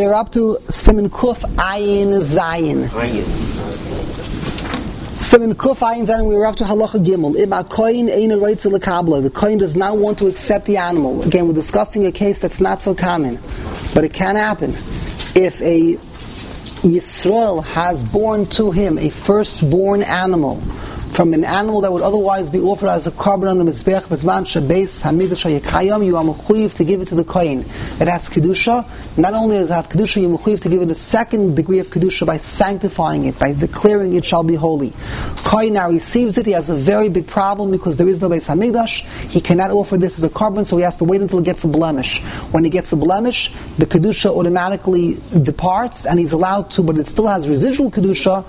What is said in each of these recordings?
We're up to Simon Kuf Ayin Zayin. Simon Kuf Ayin Zayin, we were up to Halacha Gimel. Iba koin ein to the The koin does not want to accept the animal. Again, we're discussing a case that's not so common, but it can happen. If a Yisrael has born to him a firstborn animal, from an animal that would otherwise be offered as a korban on the Mizbech, Vizman Shabes Hamikdash Yekayam, you are mechuyev to give it to the Kohen. It has Kedusha. Not only does it have Kedusha, you are mechuyev to give it a second degree of Kedusha by sanctifying it, by declaring it shall be holy. Kohen now receives it, he has a very big problem because there is no Beis. He cannot offer this as a korban, so he has to wait until it gets a blemish. When it gets a blemish, the Kedusha automatically departs and he's allowed to, but it still has residual Kedusha,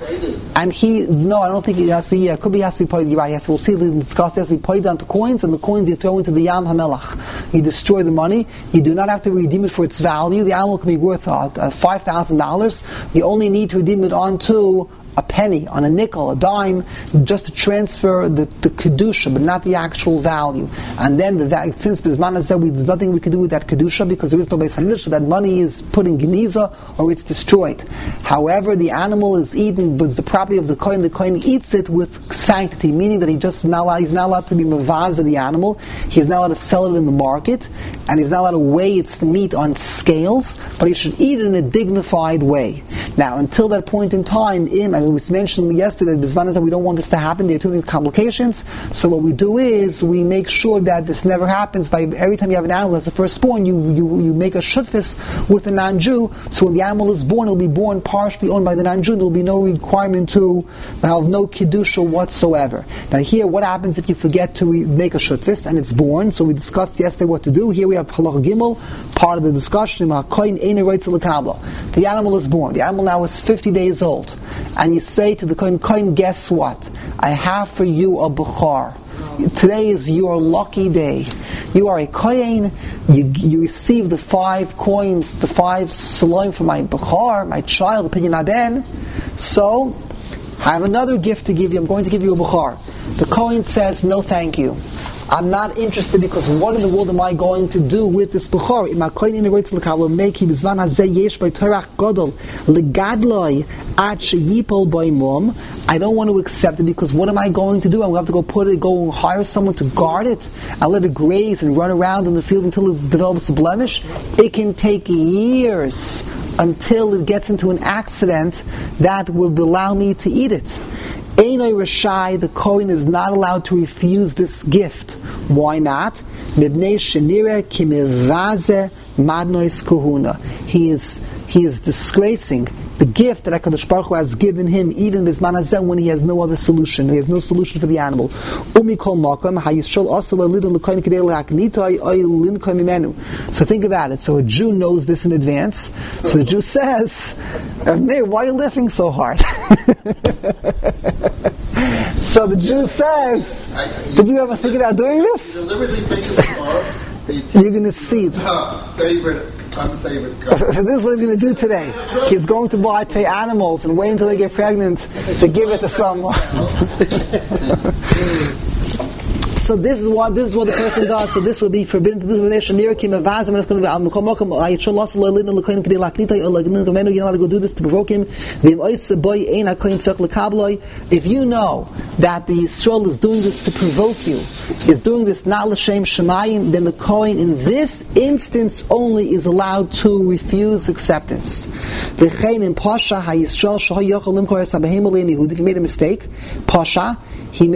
and he, no, I don't think he has to, yeah, uh, could be be paid, right, yes, we'll see, we'll discuss, has to be paid down to coins, and the coins you throw into the Yam HaMelach. You destroy the money, you do not have to redeem it for its value, the animal can be worth uh, $5,000, you only need to redeem it onto a penny, on a nickel, a dime, just to transfer the, the kedusha, but not the actual value. And then the since Bismana said we, there's nothing we can do with that kedusha because there is no base so that money is put in geniza or it's destroyed. However, the animal is eaten, but it's the property of the coin. The coin eats it with sanctity, meaning that he just not allowed, he's not allowed to be mavaz of the animal. He's not allowed to sell it in the market, and he's not allowed to weigh its meat on scales. But he should eat it in a dignified way. Now, until that point in time, im it was mentioned yesterday that we don't want this to happen. There are too many complications. So what we do is we make sure that this never happens. By every time you have an animal that's the firstborn, you you, you make a shutfis with a non-Jew. So when the animal is born, it'll be born partially owned by the non-Jew. There'll be no requirement to have no kedusha whatsoever. Now here, what happens if you forget to make a shutfis and it's born? So we discussed yesterday what to do. Here we have halach gimel, part of the discussion. The animal is born. The animal now is 50 days old, and you say to the Kohen, Kohen, guess what? I have for you a Bukhar. Today is your lucky day. You are a Kohen, you, you receive the five coins, the five saloim for my Bukhar, my child, the Pinyan Aden. So, I have another gift to give you. I'm going to give you a Bukhar. The Kohen says, no thank you. I'm not interested because what in the world am I going to do with this Bukhar? Im akoin in the will make him zvan hazeh yesh by Torah godol legadloi at sheyipol by mom. I don't want to accept it because what am I going to do? I'm going to have to go put it, go hire someone to guard it. I'll let it graze and run around in the field until it develops a blemish. It can take years until it gets into an accident that will allow me to eat it. Einoi Rashai, the Kohen is not allowed to refuse this gift. Why not? He is he is disgracing the gift that HaKadosh Baruch Hu has given him, even Bisman Hazeh, when he has no other solution. He has no solution for the animal. Umi kol makam, hayishol also l'lidon l'koyin k'dei l'aknitoi oy linkoy mimenu. So think about it. So a Jew knows this in advance. So the Jew says, why are you laughing so hard? so the Jew says, did you ever think about doing this? You're going to see. Favorite this is what he's going to do today. He's going to buy tay animals and wait until they get pregnant to give it to someone. so this is what this is what the person does. So this will be forbidden to do this to provoke him. If you know that the Yisrael is doing this to provoke you, is doing this not l'shem shemayim, then the Kohen in this instance only is allowed to refuse acceptance. If you made a mistake, Pasha, he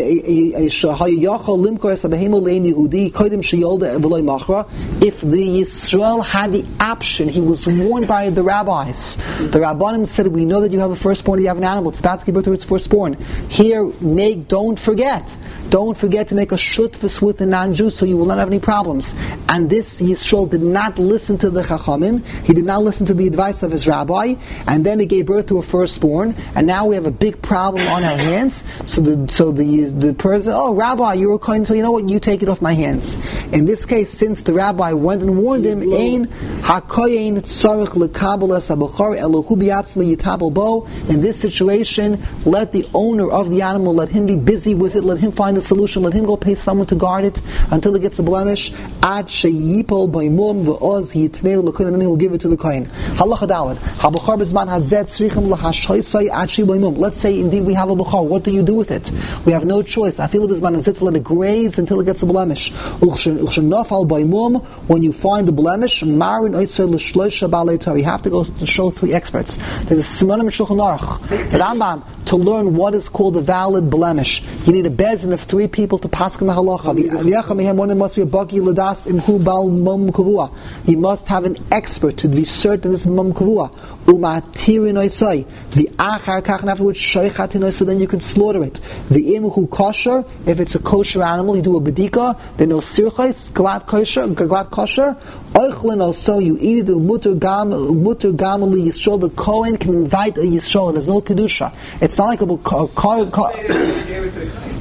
if the Yisrael had the option, he was warned by the rabbis. The rabbanim said, "We know that you have a firstborn, you have an animal. It's about to give birth to its firstborn. Here, make don't forget." Don't forget to make a shutfus with the non-Jew so you will not have any problems. And this Yisrael did not listen to the Chachamim. He did not listen to the advice of his rabbi. And then he gave birth to a firstborn. And now we have a big problem on our hands. So the, so the, the person, oh, rabbi, you're a kohen, so you know what? You take it off my hands. In this case, since the rabbi went and warned him, Ein hakoyin tzarich lekabel es elohu biyatzma bo. In this situation, let the owner of the animal, let him be busy with it, let him find a solution. Let him go pay someone to guard it until it gets a blemish. Ad sheyipol baimum ve'oz yitneu l'kohen, and then he will give it to the kohen. Halacha dalad. Habuchar bezman hazet tzrichim lahashoisai ad shei baimum. Let's say indeed we have a bukhar. What do you do with it? We have no choice. Afilu bezman hazet let it graze until it gets a blemish. Uchshen nafal baimum. When you find the blemish, marin oiser l'shloisha balei Torah. You have to go to show three experts. There's a Simonim Shulchan Aruch. Rambam to learn what is called a valid blemish. You need a bezin of three people to pass in the halacha. The one must be a baki ladas imhu bal mum kavua. You must have an expert to be certain this is mum kavua. Umatirin oisai. The achar kach and afterwards shoichatin so then you can slaughter it. The imhu kosher. If it's a kosher animal, you do a bedika. Then no sirchais glad kosher, glad kosher. Oichlin also you eat it. Mutter gam mutter gamali yisrael. The Kohen can invite a yisrael. There's no kedusha. It's not like a car. car we're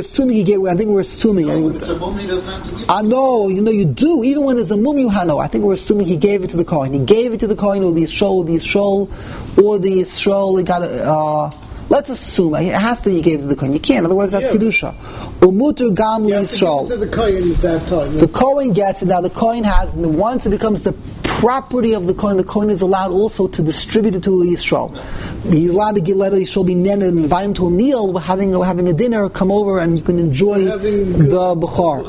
assuming he gave. I think we're assuming. No, when it's a mum, he doesn't have to give. I know, you know, you do. Even when there's a mum, you know. I think we're assuming he gave it to the coin. He gave it to the coin, or the Yisrael, the Yisrael, or the Yisrael. He got. Uh, Let's assume it has to. He gave it to the coin. You can't. Otherwise, that's Yeah. kedusha. Umuter gam You have to give Yisrael. the coin at that time. The Kohen gets it. Now the coin has, and once it becomes the property of the coin. the coin is allowed also to distribute it to Yisrael. He's allowed to give, let Yisrael be nen and invite him to a meal, we're having, we're having a dinner, come over and you can enjoy the Bukhar.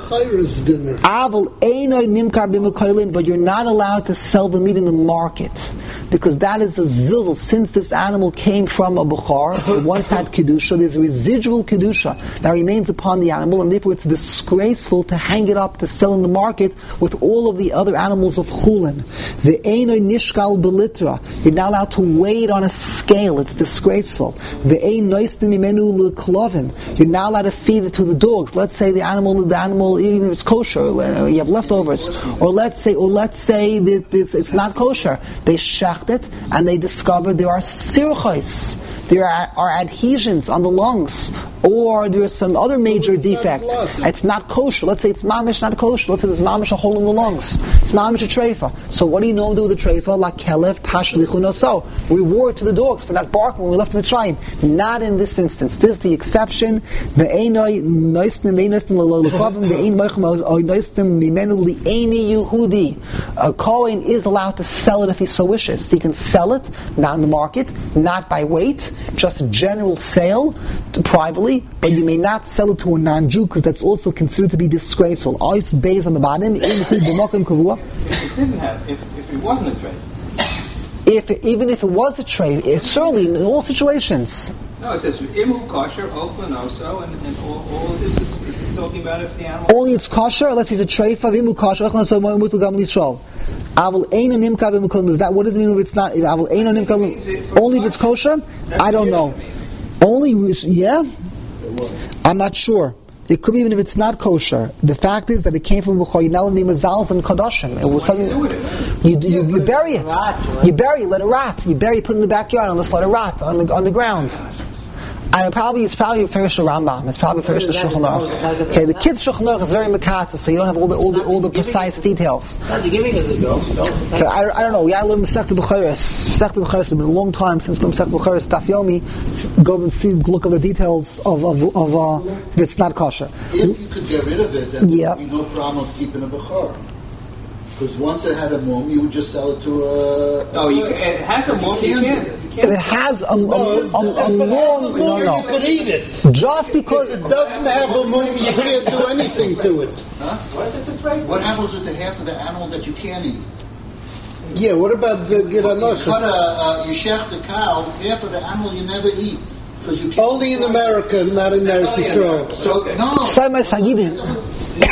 Aval einay nimkar b'mekoilin, but you're not allowed to sell the meat in the market because that is a zilzal. Since this animal came from a bukhar, it once had kedusha. There's residual kedusha that remains upon the animal, and therefore it's disgraceful to hang it up to sell in the market with all of the other animals of chulin. The einay nishkal belitra. You're not allowed to weigh it on a scale. It's disgraceful. The ein noistim imenu leklovim. You're not allowed to feed it to the dogs. Let's say the animal, the animal, even if it's kosher, you have leftovers, or let's say, or let's say that it's, it's not kosher. They shecht it and they discover there are sirchos. There are, adhesions on the lungs, or there is some other major not defect. It's not kosher. Let's say it's mamish not kosher. Let's say there's mamish a hole in the lungs. It's mamish a treifa. So what do you know do with the treifa? La kelef tashlichu so. Reward to the dogs for not barking when we left Mitzrayim. Not in this instance. This is the exception. The einoi noistim ve'noistim l'lochavim ve'ein moichem oy noistim mimenu li'eni Yehudi. A Kohen is allowed to sell it if he so wishes. He can sell it, not in the market, not by weight, just a general sale to privately, but you may not sell it to a non-Jew because that's also considered to be disgraceful. Ois based on the bottom, in b'mokim kavua. It didn't have, if, if it wasn't a trade. if even if it was a trade, it, certainly in all situations. No, it says imu kosher, oflanoso, and, and all, all of this is, is talking about if the animal. Only it's kosher. Let's say it's a trade for vimu kosher. Echlan so moed mutal gam lisrael. Avol ein nimka b'mukom. Is that what does it mean if it's not? Avol ein nimka. Only if it's kosher. I don't know. Only yeah. I'm not sure. It could be even if it's not kosher. The fact is that it came from Bukhari. Now it mazals and kadoshim. It was you something. You, you, you bury it. You bury it, let it rot. You bury it, put it in the backyard, and let's let it rot on the, on the ground. And it probably it's probably Farish the Rambam. It's probably Farish the Shulchan Aruch. Okay, the Kitzur Shulchan Aruch is very makata, so you don't have all the all the, all the precise details. You're giving it a. Okay, I, I don't know. Yeah, I learned Masech B'Charis. Masech B'Charis. It's been a long time since Masech B'Charis Daf Yomi. Go and see, look at the details of of, of uh, if it's not kosher. If you could get rid of it, then Yeah. there'd be no problem of keeping a Bechor. Because once it had a mum, you would just sell it to a. No, you, can- it has a mum, you can't. You If can't. it has a, a, No, a, it's, a, if long has a no no you could eat it. just because If it doesn't have a mum, you can't do anything to it. What happens with the half of the animal that you can't eat? Yeah, what about the You cut Giranosha? a, uh, you shecht a cow, half of the animal you never eat. Because you can't. Only in America, not in Eretz Yisrael. So, no. Simon Sagidin. You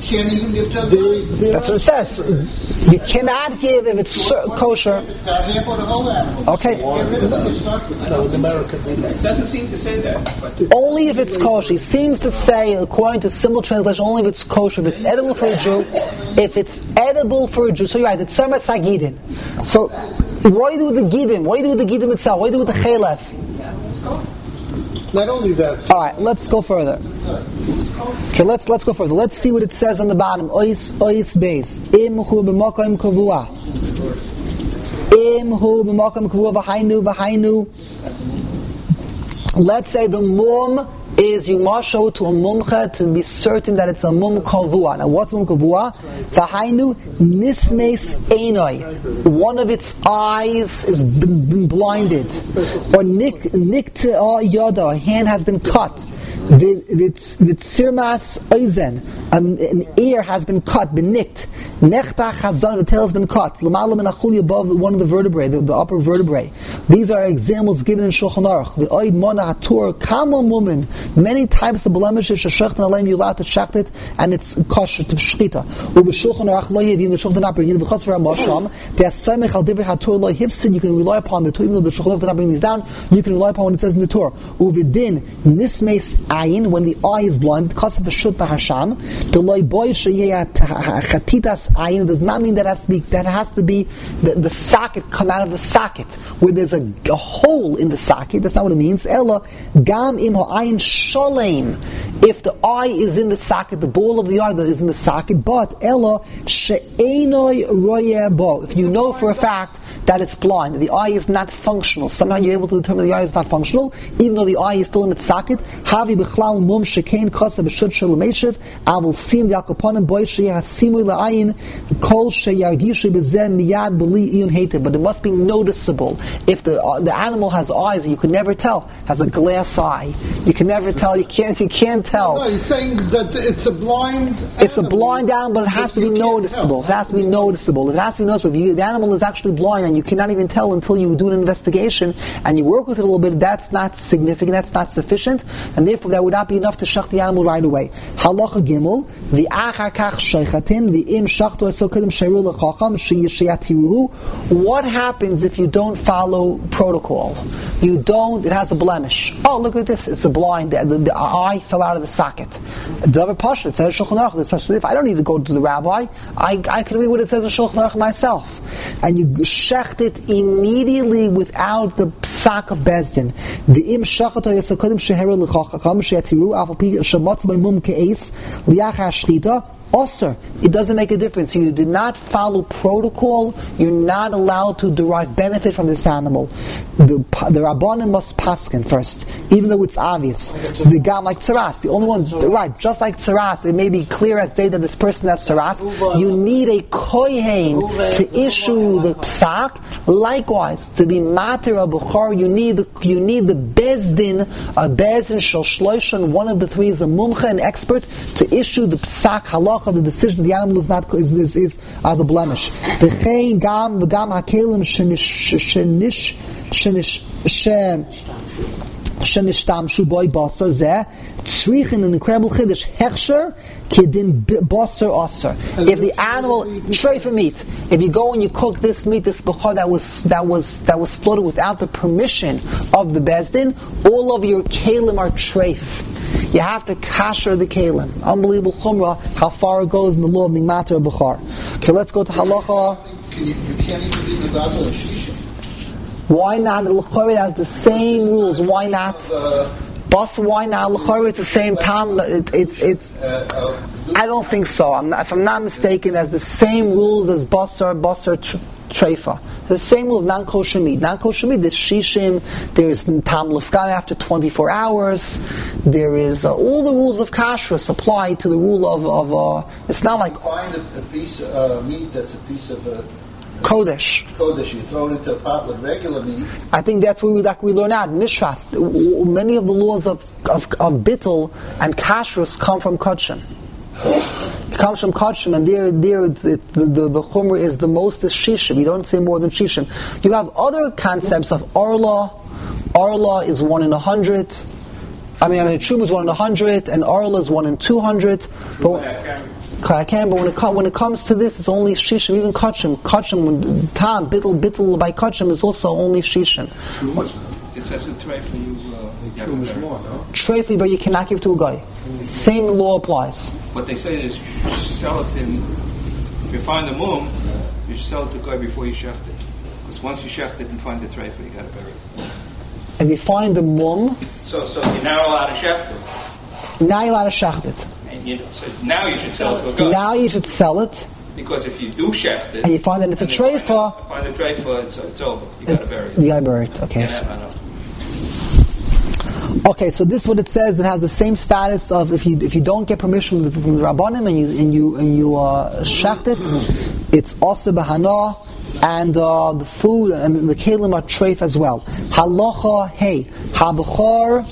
can't even give to a guy. That's what it says. You cannot give if it's kosher. It's half the whole animal. Okay. It, you're stuck with it. No, in America, they don't. It doesn't seem to say that. Only if it's kosher. He seems to say, according to simple translation, only if it's kosher. If it's edible for a Jew, if it's edible for a Jew. So you're right. It's Sema Sagidin. So what do you do with the Gidim? What do you do with the Gidim itself? What do you do with the Chalef? Not only that, All right, let's go further. Okay, let's let's go further. Let's see what it says on the bottom. Ois ois base. Imhu b'makom kavua. Imhu b'makom kavua v'hainu v'hainu. let's say the mum is you must show to a mumcha to be certain that it's a mum kavua. Now, what's mum kavua? V'hainu nismes enoi. One of its eyes is been, been blinded, or nik nikta yada. A hand has been cut. Vitzirmas oizen, an, an ear has been cut, been nicked. Nechta chazan, the tail has been cut. Lamalam and achuli above one of the vertebrae, the, the upper vertebrae. These are examples given in Shulchan Aruch. The oid mona hatur, common woman, many types of blemishes, sheshechten aleim, you allowed to it, and it's kosher to shchita. Uve Shulchan Aruch lo yevim, the Shulchan Aruch, yin v'chotz v'ra mosham, the asamech al divri hatur lo hifsin, you can rely upon the Torah, even though the Shulchan Aruch did not down, you can rely upon what it says in the Torah. Uve din, nismes ayin, when the eye is blind, because of the shut b'hasham, the loy boy chatitas ayin does not mean that has to be that has to be the, the socket come out of the socket where there's a, a hole in the socket. That's not what it means. Ella gam im ayin sholem. If the eye is in the socket, the ball of the eye that is in the socket, but ella she'enoi royeh bo. If you know for a fact that it's blind, the eye is not functional. Somehow you're able to determine the eye is not functional, even though the eye is still in its socket. Havi b'chlal mum shekain kosa b'shut shel meshiv. Avul sim the alkaponim boy sheyasimu la'ayin kol sheyargishu b'zem miyad b'li iyun hated. But it must be noticeable. If the uh, the animal has eyes, you can never tell. Has a glass eye. You can never tell. You can't. You can't tell. No, he's saying that it's a blind. It's a blind animal, but it has to be noticeable. It has to be noticeable. It has to be noticeable. If you, the animal is actually blind and you cannot even tell until you do an investigation and you work with it a little bit, that's not significant, that's not sufficient, and therefore that would not be enough to shach the animal right away. Halacha gimel, the achar kach sheichatin, the im shachto esokadim sheiru lechacham, sheyatiruhu. What happens if you don't follow protocol? You don't, it has a blemish. Oh, look at this, it's a blind, the, the, the eye fell out of the socket. The other pasha, says Shulchan Aruch, especially if I don't need to go to the rabbi, I, I can read what it says in Shulchan Aruch myself. And you shecht it immediately without the psak of Bezdin. The im shachat yasakodim sheheru l'chachacham sheyatiru afal pi shamatz by mum ke'es liachar shtita Osir, it doesn't make a difference. You did not follow protocol. You're not allowed to derive benefit from this animal. The the rabbanim must paskin first, even though it's obvious. The guy like tzaras, the only ones right, just like tzaras, it may be clear as day that this person has tzaras. You need a kohen to issue the psak. Likewise, to be matir a bukhar, you need the you need the bezdin, a bezdin shel. One of the three is a mumcha, an expert, to issue the psak halach of the decision the animal is not is, is, is as a blemish. Shenishtamshu boy basar zeh tzrichin an incredible chiddush hechsher kidin basar aser. If the animal tray for meat, if you go and you cook this meat, this bechor that was that was that was slaughtered without the permission of the bezdin, all of your kalim are treif. You have to kasher the kalim. Unbelievable chumrah how far it goes in the law of mingmater bechar. Okay, let's go to halacha. Can you, you can't even be shisha. Why not? L'chorid has the same rules. Why not? Bus, why not? L'chorid it's the same time. It, it's it's. I don't think so. I'm not, if I'm not mistaken, it has the same rules as basar, basar tr- treifa. The same rule of non-kosher meat. Non-kosher meat, there's shishim, there's tam lefkam after 24 hours, there is uh, all the rules of kashrus apply to the rule of, of uh, it's not like find a, a piece of uh, meat that's a piece of uh, kodesh. kodesh. You throw it into a pot with regular meat. I think that's where we, like we learn out mishras. Many of the laws of of, of bittul and kashrus come from kodshim. It comes from kodshim, and there, there, it, it, the, the, the chumrah is the most is shishim. You don't say more than shishim. You have other concepts of orla. Orla is one in a hundred. I mean, I mean, Truma is one in a hundred, and Orla is one in two hundred. But I can, but when it, com- when it comes to this, it's only shishim, even kachim. Kachim, when- tam, bittel, bittel by kachim is also only shishim. It says in treifa you. Uh, you more, no? Trefi, but you cannot give to a guy. Same law applies. What they say is you should sell it in. If you find a mum, you should sell it to the guy before you shecht it. Because once you shecht it and find the treifa you got to bury it. If you find the mum, So, so you're now allowed to shecht it. now you're allowed to shacht it. And you, so now you should sell it to a guy. Now you should sell it, Because if you do shecht it, and you find that it's a and you find treifa, it- Find the treifa it's, it's over. You got to bury it. you gotta bury it. Okay. Yeah. Okay, so this is what it says. It has the same status of if you if you don't get permission from the, from the rabbanim and you and you and you uh, shacht it, it's also bahana and uh, the food and the kalim are treif as well. Halacha hey habachar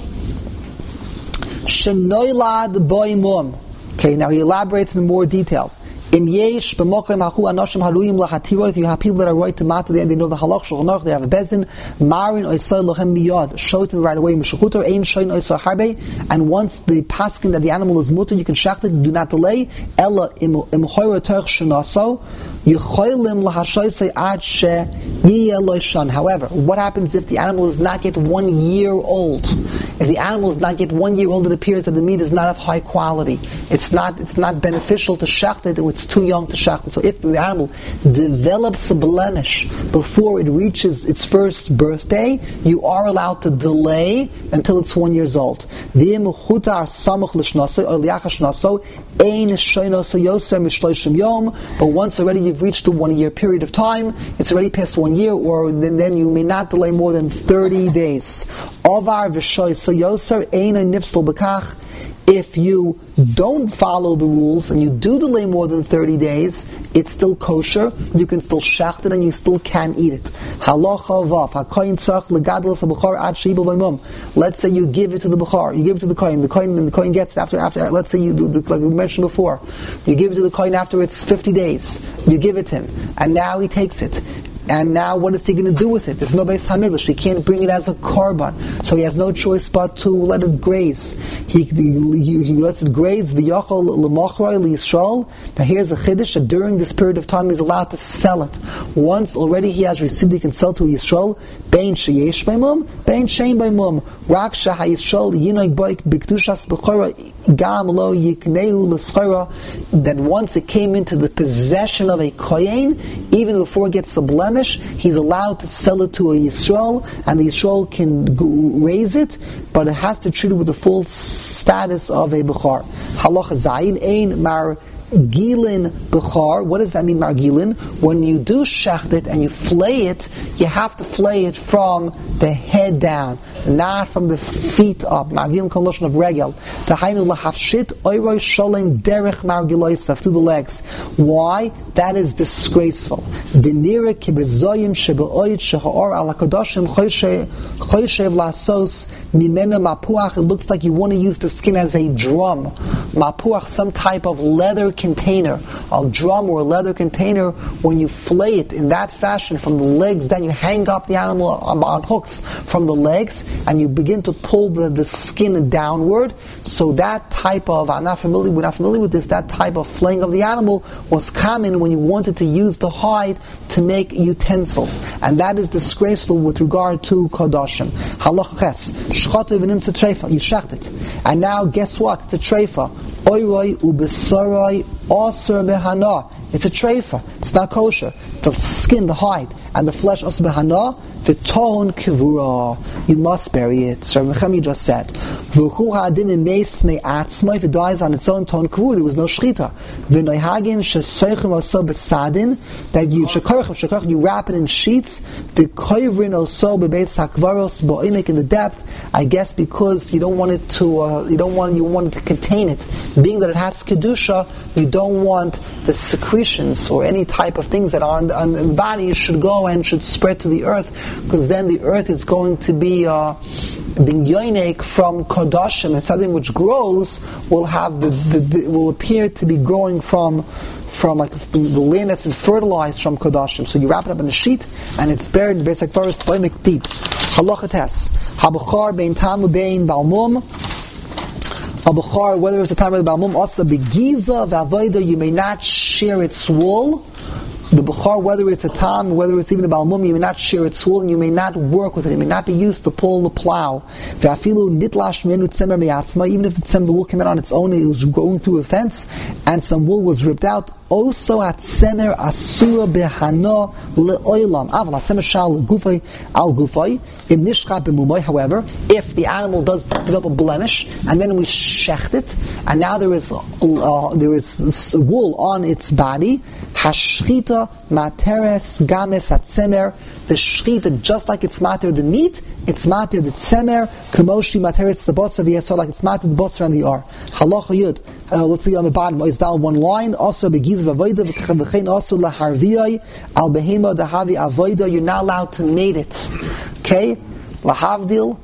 shenoilad boimum. Okay, now he elaborates in more detail. Im yesh hachu anoshim lahatiro. If you have people that are right to matter, they know the halach. They have a bezin. Marin oisay lochem miyad. Show it right away. Mishuchuter ein shoyin oisay harbe. And once the paskin that the animal is mutter, you can shacht it. Do not delay. Ella im choyre terch shenaso. Yichoylim lahashoysay ad she yiyeh However, what happens if the animal is not yet one year old? If the animal is not yet one year old, it appears that the meat is not of high quality. It's not it's not beneficial to shacht it it's too young to shachrit. So if the animal develops a blemish before it reaches its first birthday, you are allowed to delay until it's one years old. But once already you've reached the one year period of time, it's already past one year, or then, then you may not delay more than 30 days. If you don't follow the rules and you do delay more than 30 days, it's still kosher, you can still shacht it and you still can eat it. Let's say you give it to the Bukhar, you give it to the coin, the coin and the coin gets it after, after let's say you do, like we mentioned before, you give it to the coin after it's 50 days, you give it him, and now he takes it. And now, what is he going to do with it? There's no base. He can't bring it as a korban, so he has no choice but to let it graze. He, he, he lets it graze. V'yachol l'mochroi l'yisrael. Now, here's a chiddush that during this period of time he's allowed to sell it. Once already he has received, he can sell to Yisrael. Bein sheyesh. Rak boik gam lo. That once it came into the possession of a kohen, even before it gets a blemish he's allowed to sell it to a Yisrael, and the Yisrael can raise it, but it has to treat it with the full status of a Bukhar. Halacha Zayin, Ein Mar Gilin Bukhar. What does that mean, Margilin? When you do shecht it and you flay it, you have to flay it from the head down, not from the feet up. Margilin condition of regel. Tahainu lahafshit oiroi sholem derech margiloisav through the legs. Why? That is disgraceful. Denira kibezoyim shebeoyit shehaor ala kadoshim choyshev lasos mimena mapuach. It looks like you want to use the skin as a drum. Mapuach, some type of leather container, a drum or a leather container, when you flay it in that fashion from the legs, then you hang up the animal on, hooks from the legs and you begin to pull the, the skin downward. So that type of, I'm not familiar, we're not familiar with this, that type of flaying of the animal was common when you wanted to use the hide to make utensils. And that is disgraceful with regard to Kodashim. Halach shchatu you shecht it. And now guess what? It's a treifa. Oiroi ubesoroi osir behana. It's a treifa. It's not kosher. The skin, the hide, and the flesh osir behana. The tone kivura. You must bury it. So Rabbi just said, "V'chu ha'adin meis me'atzma." If it dies on its own tone kivura, there was no shchita. V'noihagin shesoichim also besadin. That you shekorchim shekorchim you wrap it in sheets. The koivrin also bebeis hakvaros bo'imek in the depth. I guess because you don't want it to, uh, you don't want you want to contain it. Being that it has kedusha, you don't want the secretions or any type of things that are on the, on the body should go and should spread to the earth because then the earth is going to be uh, being yoinek from kodashim, and something which grows will have the, the, the, will appear to be growing from from like the land that's been fertilized from kodashim. So you wrap it up in a sheet, and it's buried in the basic forest, boimek deep. Halachates habachar bein tamu bein balmum. Abachar, whether it's a time of the Balmum, also begiza v'avoida, you may not share its wool the Bukhar, whether it's a Tam, whether it's even a Balmum, you may not share its wool and you may not work with it. It may not be used to pull the plow. Even if the wool came out on its own, it was going through a fence and some wool was ripped out, also at semer asura behano leoilam. Aval at semer shal gufay al gufay im nishcha b'mumoy. However, if the animal does develop a blemish and then we shecht it, and now there is uh, there is wool on its body, hashchita materes games atzemer. The shchita, just like it's matter the meat, it's matter the tzemer. Kamoshi materes the bosser v'yesor, like it's matter the bosser and the ar. Halacha yud. Uh, let's see on the bottom. Is down one line. Also begiz v'avoida v'chein also laharviyai al behema dahavi avoida. You're not allowed to mate it. Okay, lahavdil.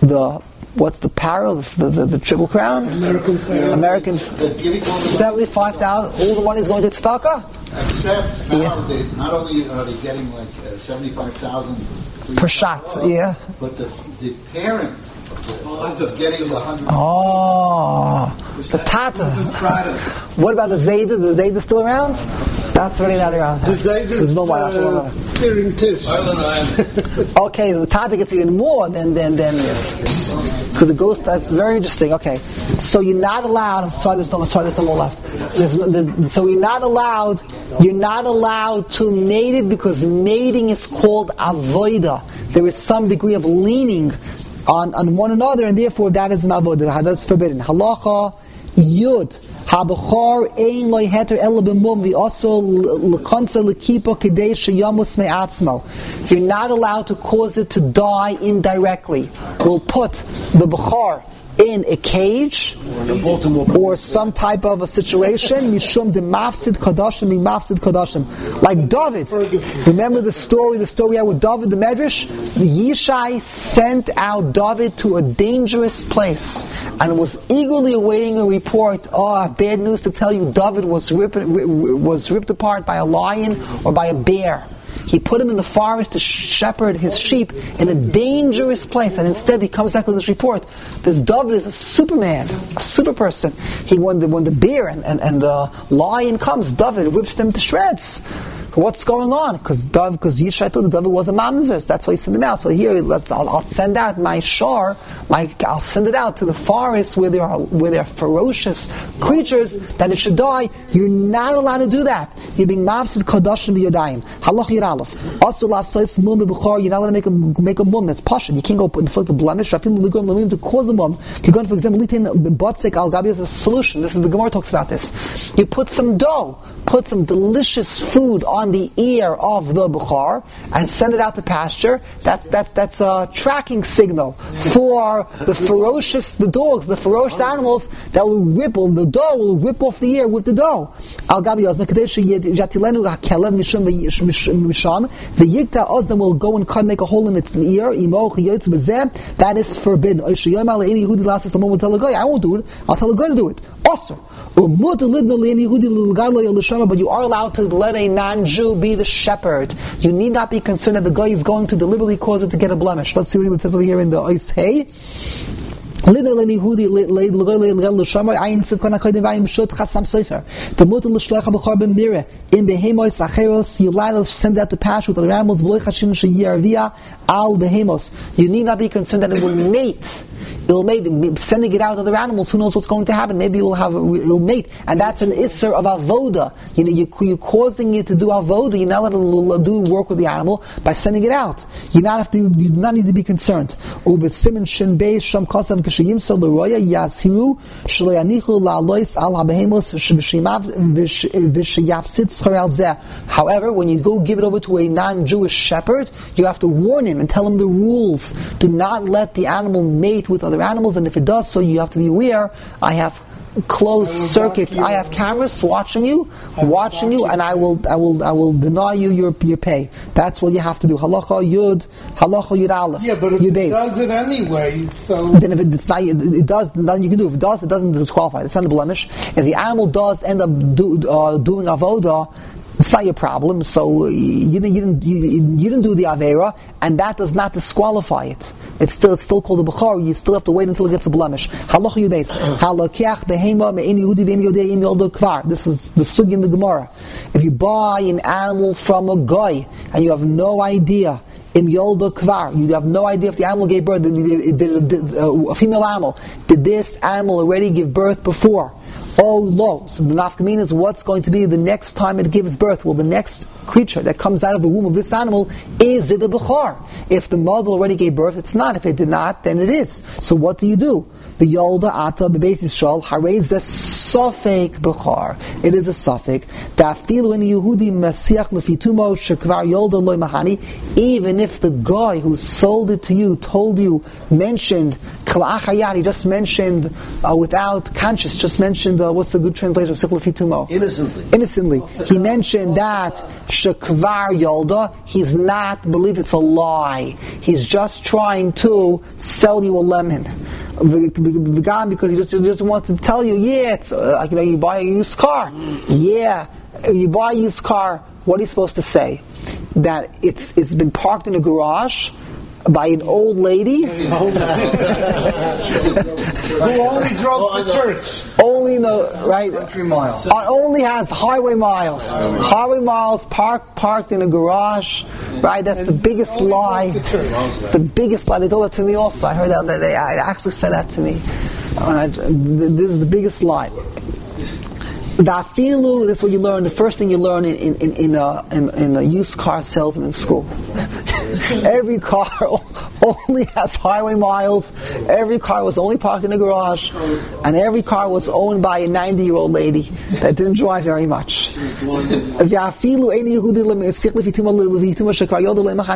The what's the parallel? The, the, the, triple crown. American. American. They're all the- Seventy-five thousand. All the money is going to tzedakah. Except now they, not only are they getting like uh, seventy-five thousand Per shot, yeah. but the the parent is getting the hundred. Oh, the tata. What about the zayda? The zayda still around? That's already not around. The Zayd There's is no uh, all. tish. Okay, the tata gets even more than than than this because it goes. That's very interesting. Okay, so you're not allowed. I'm sorry, there's no. I'm sorry, there's no more left. There's, there's, so you're not allowed. You're not allowed to mate it because mating is called avoida. There is some degree of leaning on on one another, and therefore that is an avoida. That's forbidden. Halacha yud. Habachar ein loy heter ela b'mum v'oso l'konsa l'kipa k'dei sheyamus me'atzmo. You're not allowed to cause it to die indirectly. We'll put the bachar in a cage or some type of a situation mishum de mafsid mafsid like David. Remember the story the story with David the Medrash? The Yishai sent out David to a dangerous place and was eagerly awaiting a report. Oh bad news to tell you. David was ripped, was ripped apart by a lion or by a bear he put him in the forest to shepherd his sheep in a dangerous place, and instead he comes back with this report. This David is a superman, a super person. He when the when the bear and, and, and the lion comes, David whips them to shreds. What's going on? Because David, because Yishai thought the David was a mamzer. That's why he sent him out. So here, let's I'll, I'll send out my shar, my I'll send it out to the forest where there are where there are ferocious creatures that it should die. You're not allowed to do that. You're being mafsid kodashim b'yodayim. Halach yir aleph. Also lasois mum b'bukhar. You're not allowed to make a make a mum that's pasha. You can't go inflict a blemish. Rafil ligum lamim to cause a mum. You're going, for example, litin botzek al gabi is a solution. This is the Gemara talks about this. You put some dough, put some delicious food on the ear of the bukhar, and send it out to pasture. That's that's that's a tracking signal for the ferocious the dogs, the ferocious animals that will ripple the dough will rip off the ear with the dough. The yikta ozdam will go and cut make a hole in its ear. That is forbidden. I won't do it. I'll tell a guy to do it. Also. But you are allowed to let a non-Jew be the shepherd. You need not be concerned that the guy is going to deliberately cause it to get a blemish. Let's see what it says over here in the Ois Hey. The b'mire in behemos acheros you to send out to pasture with other animals v'loy sheyarvia al behemos. You need not be concerned that it will mate. It will mate. Sending it out to other animals, who knows what's going to happen? Maybe will have it will mate, and that's an isser of avoda. You know, you, you're causing it to do avoda. You're not allowed to do work with the animal by sending it out. You not have to. You do not need to be concerned. However, when you go give it over to a non-Jewish shepherd, you have to warn him and tell him the rules. Do not let the animal mate with other animals, and if it does so, you have to be aware. I have closed circuit. I have cameras watching you, watching you, and I will, I will, I will deny you your your pay. That's what you have to do. Halacha yud, halacha yud aleph. Yeah, but if it does it anyway, so Then if it, it's not, it does, then you can do. If it does, it doesn't disqualify. It's not a blemish. If the animal does end up do, uh, doing avoda, it's not your problem. So you didn't, you didn't, you, you didn't do the avera, and that does not disqualify it. It's still, it's still called a bechor. You still have to wait until it gets a blemish. Halacha yubeis. Halakiach behema me'en Yehudi Yodei im yoldo kvar. This is the sugi in the Gemara. If you buy an animal from a guy and you have no idea im yoldo kvar. You have no idea if the animal gave birth, did, did, did, uh, a female animal. Did this animal already give birth before? Oh, lo. So the nafkamina is what's going to be the next time it gives birth. Well, the next creature that comes out of the womb of this animal is it a bechar. If the mother already gave birth, it's not. If it did not, then it is. So what do you do? The yolda ata bebeis Yisrael harez a sofek bechar. It is a sofek. Dafilu in Yehudi masiach lefitumo shekvar yolda loy mahani. Even if the guy who sold it to you told you mentioned kalachayat, he just mentioned uh, without conscious, just mentioned uh, what's the good translation of sikh lefitumo? Innocently. innocently. He mentioned that Shekvar Yolda, he's not, believe it's a lie. He's just trying to sell you a lemon. V'gam, Because he just, just wants to tell you, yeah, it's uh, like, you know, you buy a used car. Yeah, you buy a used car, what are you supposed to say? That it's, it's been parked in a garage by an old lady. Who only drove to church. only know right. Country mile. uh, only has highway miles. Highway miles parked parked in a garage. Right that's the biggest lie. the biggest lie. They told that to me also. I heard that they, they I actually said that to me. And I- this is the biggest lie Vafilu, that's what you learn. The first thing you learn in in in, a, in, in a used car salesman school. Every car only has highway miles. Every car was only parked in a garage, and every car was owned by a 90-year-old lady that didn't drive very much.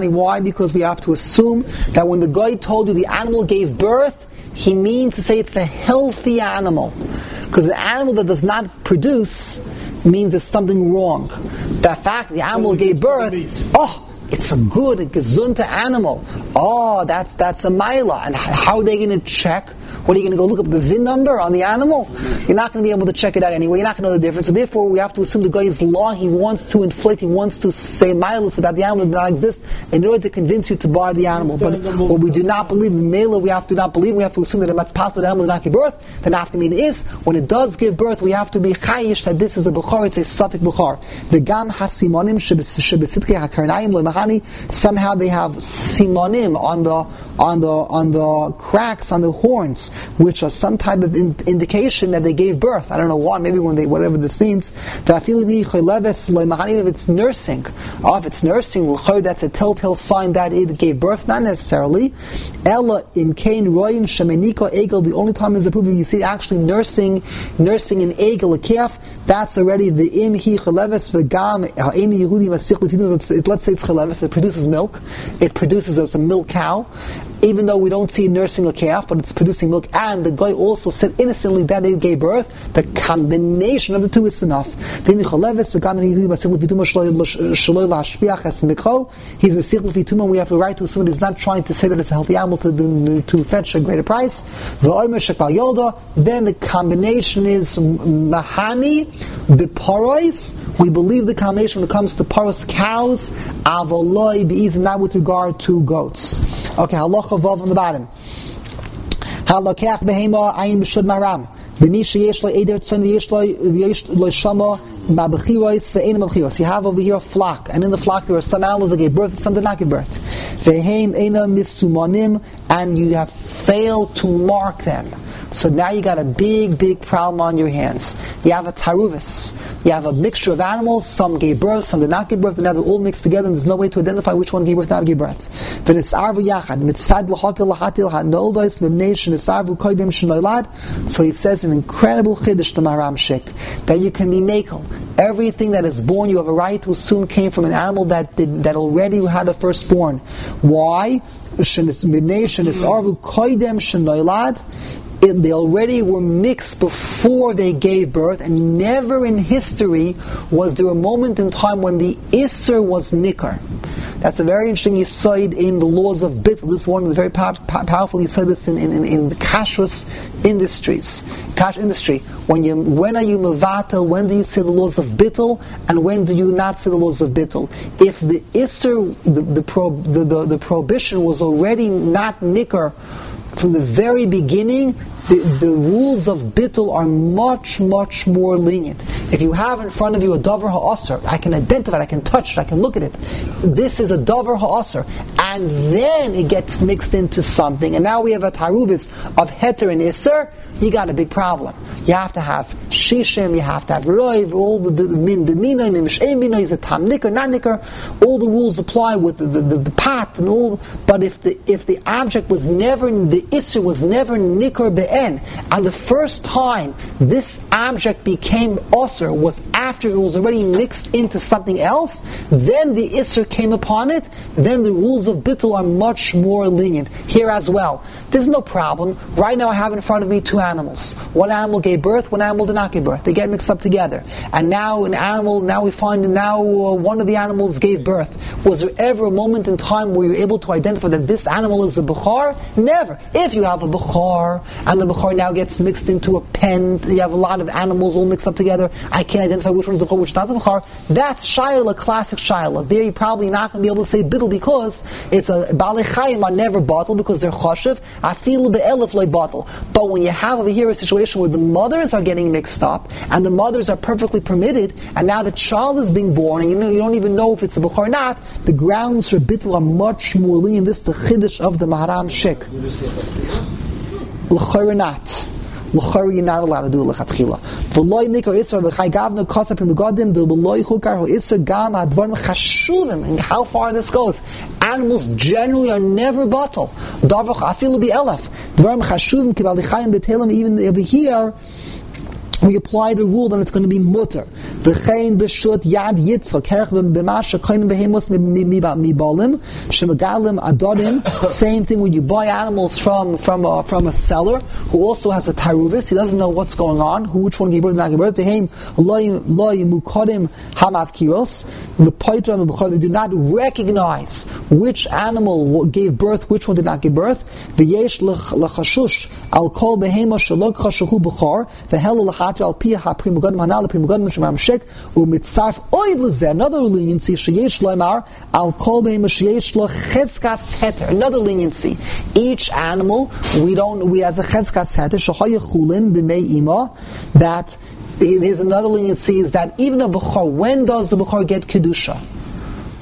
Why? Because we have to assume that when the guy told you the animal gave birth, he means to say it's a healthy animal. Because an animal that does not produce means there's something wrong. The fact the animal gave birth, oh, it's a good, a gesundte animal. Oh, that's that's a mila. And how are they going to check? What are you going to go look up the VIN number on the animal? You're not going to be able to check it out anyway. You're not going to know the difference. So therefore, we have to assume the guy is law. He wants to inflate. He wants to say milas about the animal that does not exist in order to convince you to buy the animal. But what we do not believe in mela, we have to not believe. We have to assume that if it's possible that the animal does not give birth. Then mean is when it does give birth, we have to be chayish that this is a bukhar. It's a suffix bukhar. The gam hasimonim shebesitke hakarnayim lemahani. Somehow they have simonim on the on the on the cracks on the horns, which are some type of in, indication that they gave birth. I don't know why. Maybe when they whatever this means. If it's nursing, oh, if it's nursing, that's a telltale sign that it gave birth. Not necessarily. Ella imkain royin shemeniko egel. The only time is approved if you see actually nursing, nursing an egel, a calf. That's already the im hi chaleves v'gam ha'eni Yehudi. Let's say it's chaleves. It produces milk. It produces as a milk cow. Even though we don't see nursing a calf, but it's producing milk, and the guy also said innocently that it gave birth, the combination of the two is enough. He's Mesich L'Fituma, we have the right to assume that he's not trying to say that it's a healthy animal to, to fetch a greater price. Then the combination is Mahani, Biparois, we believe the combination when it comes to paros cows, avoloi be'ezim, not with regard to goats. Okay, halacha vav on the bottom. Halakach behema ayin b'shud maram. B'mi sheyesh lo eder tzon v'yesh lo shama ma'bechirois ve'enim ma'bechirois. You have over here a flock, and in the flock there are some animals that gave birth, some did not give birth. Ve'heim ena misumonim, and you have failed to mark them. So now you got a big, big problem on your hands. You have a taruvis. You have a mixture of animals. Some gave birth, some did not give birth, and now they're all mixed together, and there's no way to identify which one gave birth, not gave birth. So he says an incredible chiddush to Maramshik that you can be makel. Everything that is born, you have a right to assume came from an animal that did, that already had a firstborn. Why? It, they already were mixed before they gave birth, and never in history was there a moment in time when the Isser was Nikar. That's a very interesting yisoid in the laws of bit. This one is very pow- pow- powerful yisoids in, in, in, in the kashrus industries, cash industry. When you, when are you mevatel? When do you say the laws of bittel? And when do you not say the laws of bittel? If the Isser, the, the, pro, the, the, the prohibition was already not nikar, from the very beginning, the, the rules of bittul are much, much more lenient. If you have in front of you a davar ha'asr, I can identify it, I can touch it, I can look at it. This is a davar ha'asr. And then it gets mixed into something. And now we have a tarubis of heter and isser. You got a big problem. You have to have shishim, you have to have roiv, all the, min b'minay, min mishem minay, is a tam nicker, not nicker. All the rules apply with the, the, the, the pat and all. But if the if the object was never the isser was never nicker be'en, and the first time this object became osir was after it was already mixed into something else, then the isser came upon it. Then the rules of bittul are much more lenient here as well. There's no problem. Right now, I have in front of me two animals. One animal gave birth, one animal did not give birth. They get mixed up together. And now an animal, now we find now uh, one of the animals gave birth. Was there ever a moment in time where you're able to identify that this animal is a bukhar? Never. If you have a bukhar and the bukhar now gets mixed into a pen, you have a lot of animals all mixed up together. I can't identify which one is the bukhar, which is not the bukhar. That's shayla, classic shayla. There you're probably not going to be able to say bittul because it's a balechayim are never bottle because they're choshev. I feel be'elif like bottle. But when you have over here a situation where the mothers are getting mixed up and the mothers are perfectly permitted, and now the child is being born, and you know you don't even know if it's a bukhar or not, the grounds for bittul are much more lenient. This is the chiddush of the Maharam Shik. L'chayr not. L'chayr you're not allowed to do lechatchila. V'loy nikar isra v'chay gavna kosa prim begodim the chukar hu gam advarim chashuvim. And how far this goes. Animals generally are never bottle. Davach afilu bi. Dvarim chashuvim kibal lichayim even over here we apply the rule, then it's going to be mutter. V'chein b'shut yad yitzchak kerech b'masha koyin behemos mibalim shemagalim adodim. Same thing when you buy animals from from a, from a seller who also has a taruvis. He doesn't know what's going on. Who which one gave birth, and not gave birth. V'heim loy mukodim hamav kiros. The poitram and they do not recognize which animal gave birth, which one did not give birth. V'yesh l'chashush al kol behema shalok chashuhu b'chor. The hell Hatr al pia ha primugadim hanal primugadim shemam shek umitzarf oid lezeh. Another leniency sheyesh loimar al kol behem sheyesh lo cheskas heter. Another leniency. Each animal we don't we as a cheskas heter shahaya chulin b'mei ima that there's another leniency is that even a bukhar when does the bukhar get kedusha?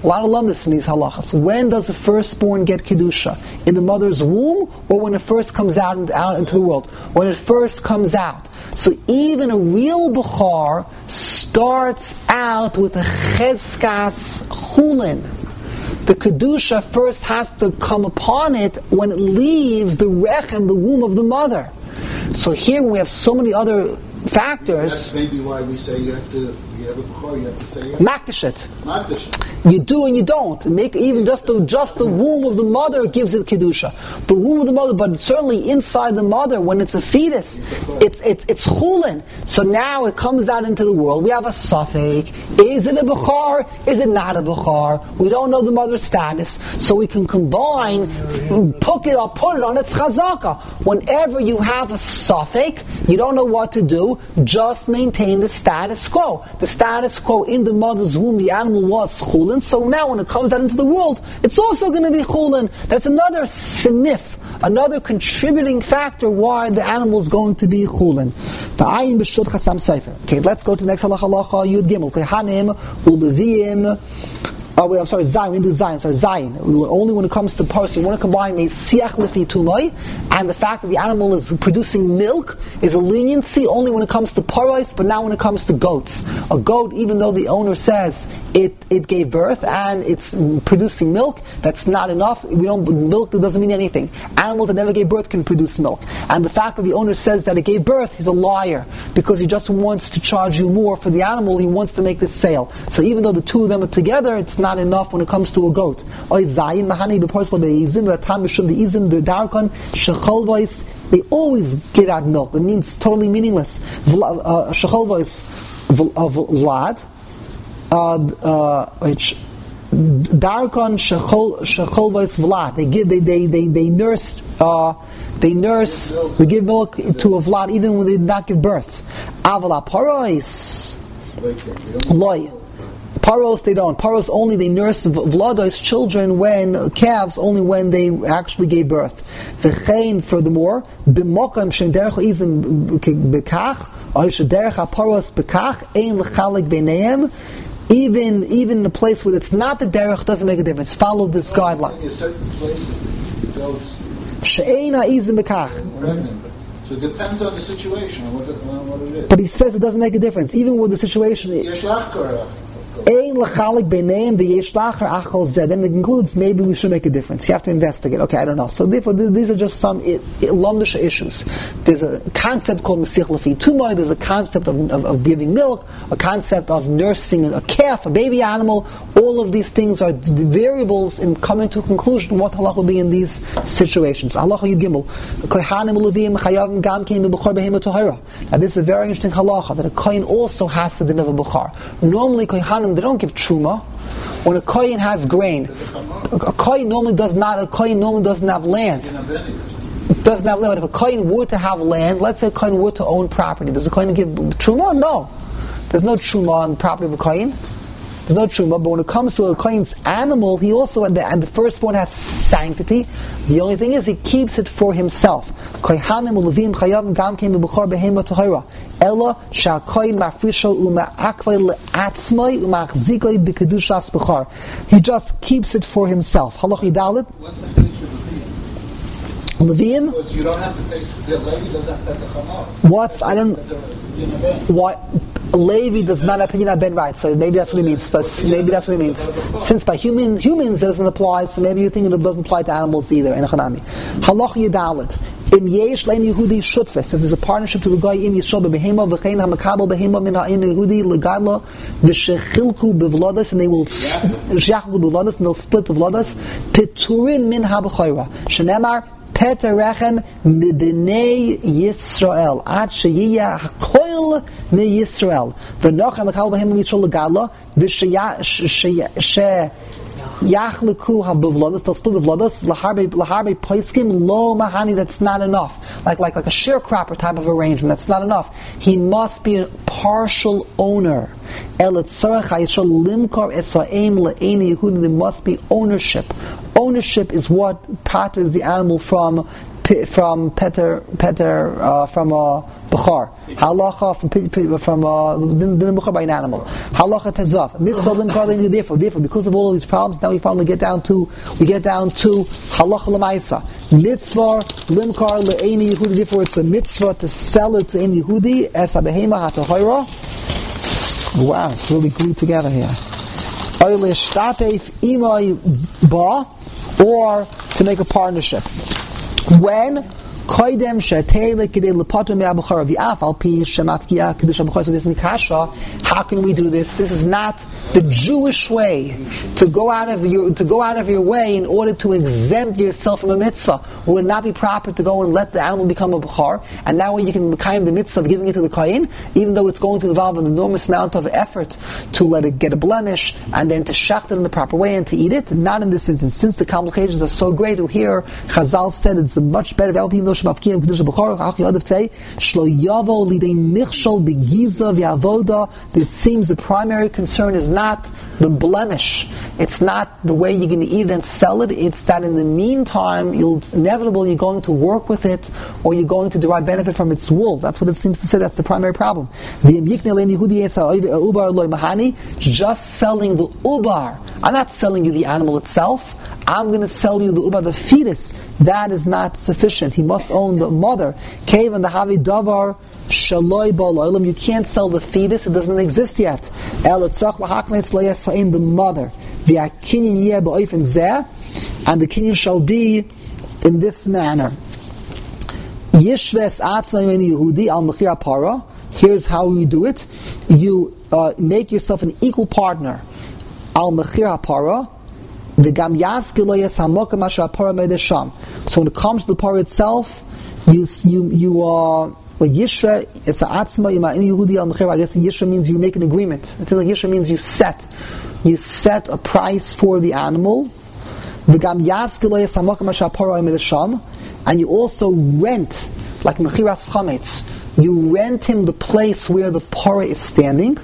A lot of lumdis in these halachas. When does the firstborn get kedusha? In the mother's womb, or when it first comes out, out into the world? When it first comes out. So even a real Bukhar starts out with a cheskas chulin. The kedusha first has to come upon it when it leaves the rechem, the womb of the mother. So here we have so many other factors. That's maybe why we say you have to you have a bukhar, you have to say it. Makdashet. Makdash. You do and you don't. Make even just the just the womb of the mother gives it kedusha. The womb of the mother, but certainly inside the mother, when it's a fetus, it's it's it's chulin. So now it comes out into the world. We have a suffix. Is it a bukhar? Is it not a bukhar? We don't know the mother's status, so we can combine, put it or put it on its chazaka. Whenever you have a suffix, you don't know what to do. Just maintain the status quo. The status quo in the mother's womb, the animal was chulin. So now when it comes out into the world, it's also going to be chulin. That's another sinif, another contributing factor why the animal is going to be chulin. The ayin b'shut chasam sofer. Okay, let's go to the next halacha yud gimel. Kehanim ulevim. I'm sorry, Zion. We didn't do Zion. Sorry, Zion. Only when it comes to parsley, you want to combine a siach lefi and the fact that the animal is producing milk is a leniency only when it comes to parais, but now when it comes to goats. A goat, even though the owner says it, it gave birth and it's producing milk, that's not enough. We don't milk doesn't mean anything. Animals that never gave birth can produce milk, and the fact that the owner says that it gave birth, he's a liar because he just wants to charge you more for the animal. He wants to make this sale. So even though the two of them are together, it's not enough when it comes to a goat. Oy zayin mahani beporsel beizim v'tam mishum beizim the darkon shechol voice. They always give out milk. It means totally meaningless. Uh, shechol voice uh, vlad, uh, which darkon shechol shechol vlad. They give they they they they nurse. Uh, they nurse, they give milk to a vlad even when they did not give birth. Avala parois, loy. Paros they don't. Paros only they nurse Vlada's children when calves only when they actually gave birth. V'chein furthermore b'mokam shen derech izim bekach or shederech paros bekach ein l'chalik b'neim. Even even in a place where it's not the derech doesn't make a difference. Follow this guideline. In certain places, those She'ein ha'izim bekach. pregnant. So it depends on the situation, on what it, on what it is. But he says it doesn't make a difference, even with the situation. Ein lachalik b'neim v'yeshlacher achol zed. And it includes maybe we should make a difference. You have to investigate. Okay, I don't know. So therefore, these are just some lumdish issues. There's a concept called mesich lefi tumoy. There's a concept of, of, of, giving milk, a concept of nursing a calf, a baby animal. All of these things are variables in coming to a conclusion what halach will be in these situations. Halach yud gimel. Kohanim levim chayavim gam kein b'buchar tohara. Now this is a very interesting halacha that a kohen also has to deliver buchar. Normally kohanim they don't give truma. When a kohen has grain, a kohen normally does not. A kohen normally doesn't have land doesn't have land. But if a kohen were to have land, let's say a kohen were to own property, does a kohen give truma? No. There's no truma on property of a kohen. There's no truma, but when it comes to a kohen's animal, he also, and the, and the firstborn has sanctity. The only thing is he keeps it for himself. Kohanim ulevim chayavim gam kein b'bechor behema tohara. Ella sha'kohen mafrisho uma'akvay le'atzmai uma'achzikoi b'kedushas bechar. He just keeps it for himself. Halach yidalit. Levim. Because you don't have to pay, the lady doesn't have to pay the. What's I don't what Levi does not have Pidyon Ben right, so maybe that's what he means. But maybe that's what he means. Since by human humans it doesn't apply, so maybe you think it doesn't apply to animals either. In Hanami, Halach Yedalit. Im yesh lein Yehudi shutfes. If there's a partnership to the guy im yishol behema v'chein hamakabel behema min ha'in Yehudi legadla v'shechilku bevladas and they will shechilku bevladas and they'll split the vladas piturin min habachayra. Shenemar Peter Rechem mibnei Yisrael ad sheyiya hakoil mi Yisrael v'nochem l'kal b'hem mitzol legala v'she yachleku habuvladas vladas laharbe laharbe poiskim lo mahani that's not enough. Like like like a sharecropper type of arrangement that's not enough. He must be a partial owner. There must be ownership. Ownership is what patters the animal from from peter peter uh, from a bechar halacha from from uh, din by an animal. Halacha tezav mitzvah limkar le'eni therefore therefore because of all of these problems now we finally get down to we get down to halacha lemaisa. Mitzvah limkar le'eni yehudi therefore it's a mitzvah to sell it to any yehudi as a behema hatahoira wow it's really glued together here. Or to make a partnership. When koidem kidei al pi kedusha b'chor so this is kasha. How can we do this? This is not the Jewish way to go out of your to go out of your way in order to exempt yourself from a mitzvah. It would not be proper to go and let the animal become a bukhar, and that way you can kind of the mitzvah of giving it to the kohen, even though it's going to involve an enormous amount of effort to let it get a blemish and then to shacht it in the proper way and to eat it. Not in this instance, since the complications are so great. Here, Chazal said it's much better. It seems the primary concern is not the blemish. It's not the way you're going to eat it and sell it. It's that in the meantime, you'll inevitably you're going to work with it, or you're going to derive benefit from its wool. That's what it seems to say. That's the primary problem. Just selling the ubar. I'm not selling you the animal itself. I'm going to sell you the ubar, the fetus. That is not sufficient. He must own the mother. Cave and the havi davar shaloi ba'olam. You can't sell the fetus; it doesn't exist yet. El the mother. The akinyan yeh ba'oifen zeh, and the kinyan shall be in this manner. Yishves atzmaim Yehudi al mechir para. Here's how you do it: you uh, make yourself an equal partner. Al mechir. The gam. So when it comes to the para itself, you you you are. Well, Yishra, it's a atzma, in Yehudi al. I guess Yishra means you make an agreement. It's like Yishra means you set, you set a price for the animal. The gam and you also rent, like mechiras chametz. You rent him the place where the para is standing.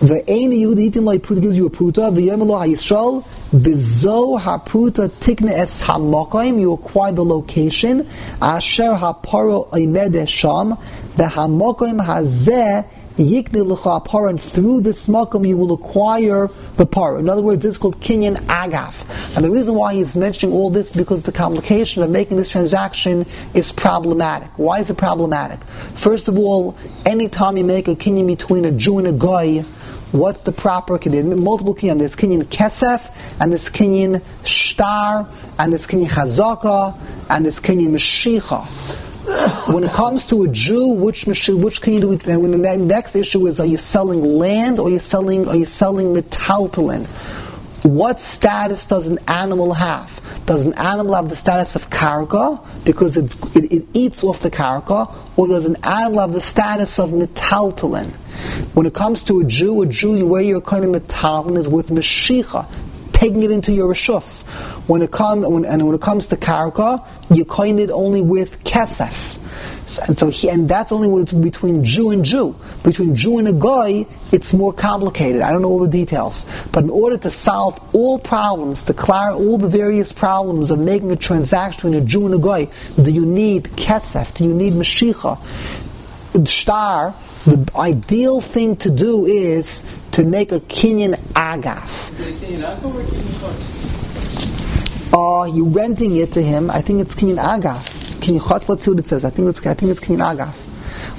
The ein Yehudi itin lo gives you a pruta. The yemelo hayisrael Bizo hapruta tikne es hamokoim. You acquire the location. Asher haparo oimed sham. The hamokoim hazeh yikne l'cha para, and through this makom you will acquire the para. In other words, this is called kinyan agaf. And the reason why he's mentioning all this is because the complication of making this transaction is problematic. Why is it problematic? First of all, anytime you make a kinyan between a Jew and a guy, what's the proper kinyan? Multiple kinyan. There's kinyan kesef, and there's kinyan shtar, and there's kinyan chazaka, and there's kinyan meshicha. When it comes to a Jew, which which can you do? With, uh, when the next issue is: Are you selling land, or are you selling? Are you selling metaltalin? What status does an animal have? Does an animal have the status of karka because it, it, it eats off the karka, or does an animal have the status of metaltalin? When it comes to a Jew, a Jew, wear your kind of metaltalin is with meshicha, taking it into your rishus. When it come, when, and when it comes to karka, you coin it only with kesef. And so he, and that's only between Jew and Jew. Between Jew and a guy, it's more complicated. I don't know all the details. But in order to solve all problems, to clear all the various problems of making a transaction between a Jew and a guy, do you need kesef? Do you need meshicha? Shtar, the ideal thing to do is to make a kinyan agaf. Are you renting it to him? I think it's kinyan agaf. Kinyan let's see what it says. I think it's, I think it's kinyan agaf.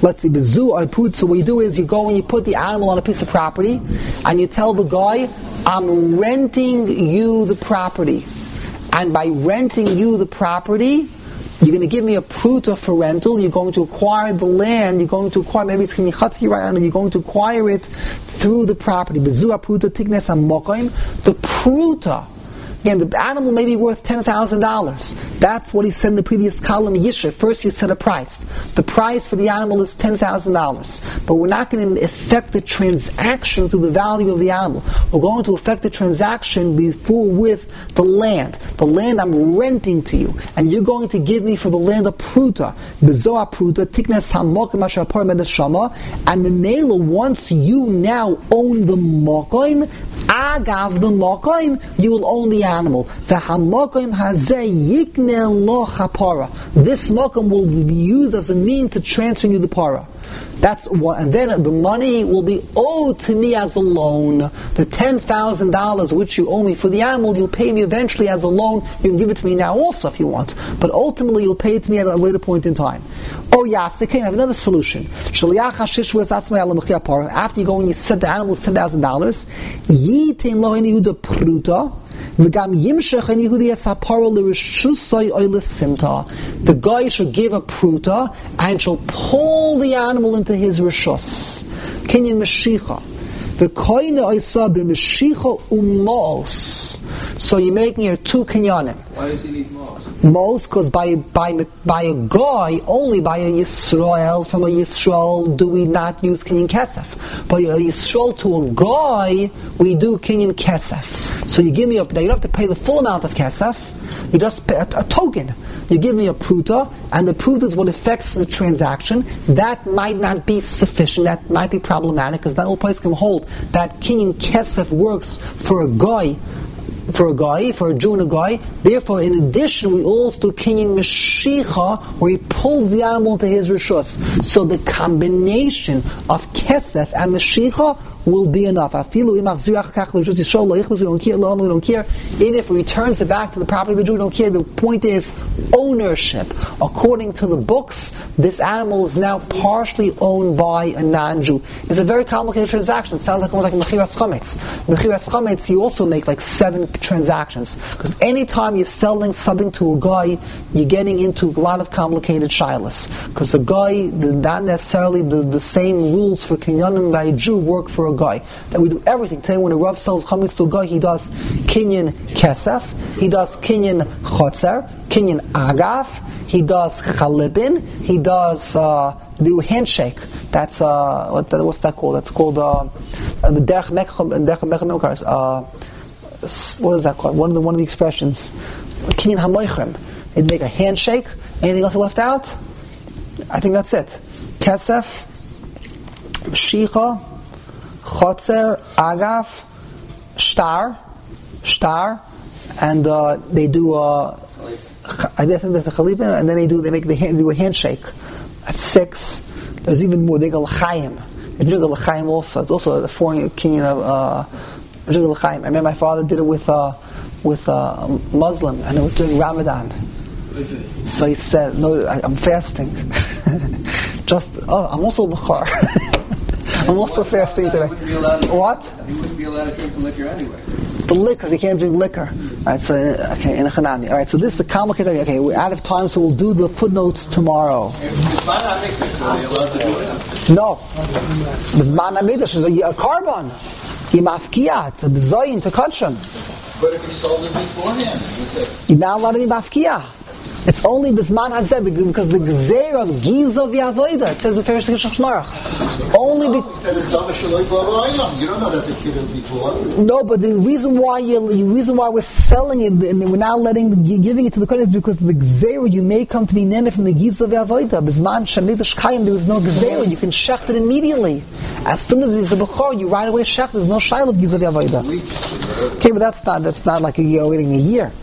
Let's see, bezu I put. So what you do is you go and you put the animal on a piece of property, and you tell the guy, "I'm renting you the property," and by renting you the property, you're going to give me a pruta for rental. You're going to acquire the land. You're going to acquire maybe it's kinichatzi right now. You're going to acquire it through the property. Bezu pruta tignes The pruta Again, the animal may be worth $10,000. That's what he said in the previous column, Yisha. First you set a price. The price for the animal is $10,000. But we're not going to affect the transaction through the value of the animal. We're going to affect the transaction before with the land. The land I'm renting to you. And you're going to give me for the land a pruta. Bezoa pruta, tiknes hamok shama. And the Mela, once you now own the mokoim, agav the mokoim, you will own the animal. This mokum will be used as a means to transfer you the para. That's what, and then the money will be owed to me as a loan. The ten thousand dollars which you owe me for the animal, you'll pay me eventually as a loan. You can give it to me now also if you want, but ultimately you'll pay it to me at a later point in time. Oh yes, okay, I have another solution. After you go and you set the animals ten thousand dollars, the guy should give a pruta and shall pull the animal into his rishus. Kinyan Meshicha. The koine oisa b'meshicha umos. So you're making here two kinyanim. Why does he need mos? Mos, because by, by, by a guy, only by a Yisrael, from a Yisrael, do we not use kinyan kesef. But a Yisrael to a guy, we do kinyan kesef. So you give me a, now you don't have to pay the full amount of kesef, you just pay a, a token. You give me a pruta, and the pruta is what affects the transaction. That might not be sufficient. That might be problematic because not all places can hold that kinyan kesef works for a guy for a guy, for a Jew and a guy. Therefore, in addition, we also do kinyan meshicha, where he pulls the animal to his rishus. So the combination of kesef and meshicha will be enough. We don't care. Even if he returns it back to the property of the Jew, we don't care. The point is ownership. According to the books, this animal is now partially owned by a non-Jew. It's a very complicated transaction. It sounds like almost like Mechiras Chametz. Mechiras Chametz, you also make like seven transactions. Because anytime you're selling something to a guy, you're getting into a lot of complicated shilas. Because a guy, not necessarily the, the same rules for Kinyanim by a Jew work for a a guy. That we do everything. Today, when a Rav sells chametz to a guy, he does kinyan kesef, he does kinyan chotzer, kinyan agaf, he does chalipin, he does uh, do handshake. That's uh, what, what's that called? That's called uh, the derech mekach uh, What is that called? One of the one of the expressions. Kinyan hamoichem. They'd make a handshake. Anything else left out? I think that's it. Kesef, Shicha, Chotzer, Agaf, Shtar, Shtar, and uh, they do. Uh, I think there's a chalipin, and then they do. They make the hand, do a handshake. At six, there's even more. They go l'chaim. drink a l'chaim also. It's also the foreign king of uh, drink a l'chaim. I remember my father did it with uh, with uh, Muslim, and it was during Ramadan. So he said, "No, I, I'm fasting." Just oh, I'm also bachar. I'm also fasting today. What? He wouldn't be allowed to drink the liquor anyway. The liquor, because he can't drink liquor. All right, so okay, in a Hanani. All right, so this is the complicated. Okay, we're out of time, so we'll do the footnotes tomorrow. It's fine, I think that's really allowed to do it. No, b'zman hamidrash is a, a korban. Yimafkia, it's a b'zoyin to kachon. But if he sold it beforehand, he said, You're not allowed to be mafkia. It's only b'zman hazeh because the gzeir of giza v'avoida. It says b'ferish shnorach. Only be, he said it's davar shaloi b'arayim. You don't know that the kid was before. no, but the reason why you, the reason why we're selling it and we're now letting giving it to the kohen is because the gzeir you may come to be nene from the giza v'avoida. B'zman shamidash kayim there was no gzeir. You can shecht it immediately. As soon as it's a bechor, you right away shecht. There's no shail of giza v'avoida. Okay, but that's not that's not like a, you're waiting a year.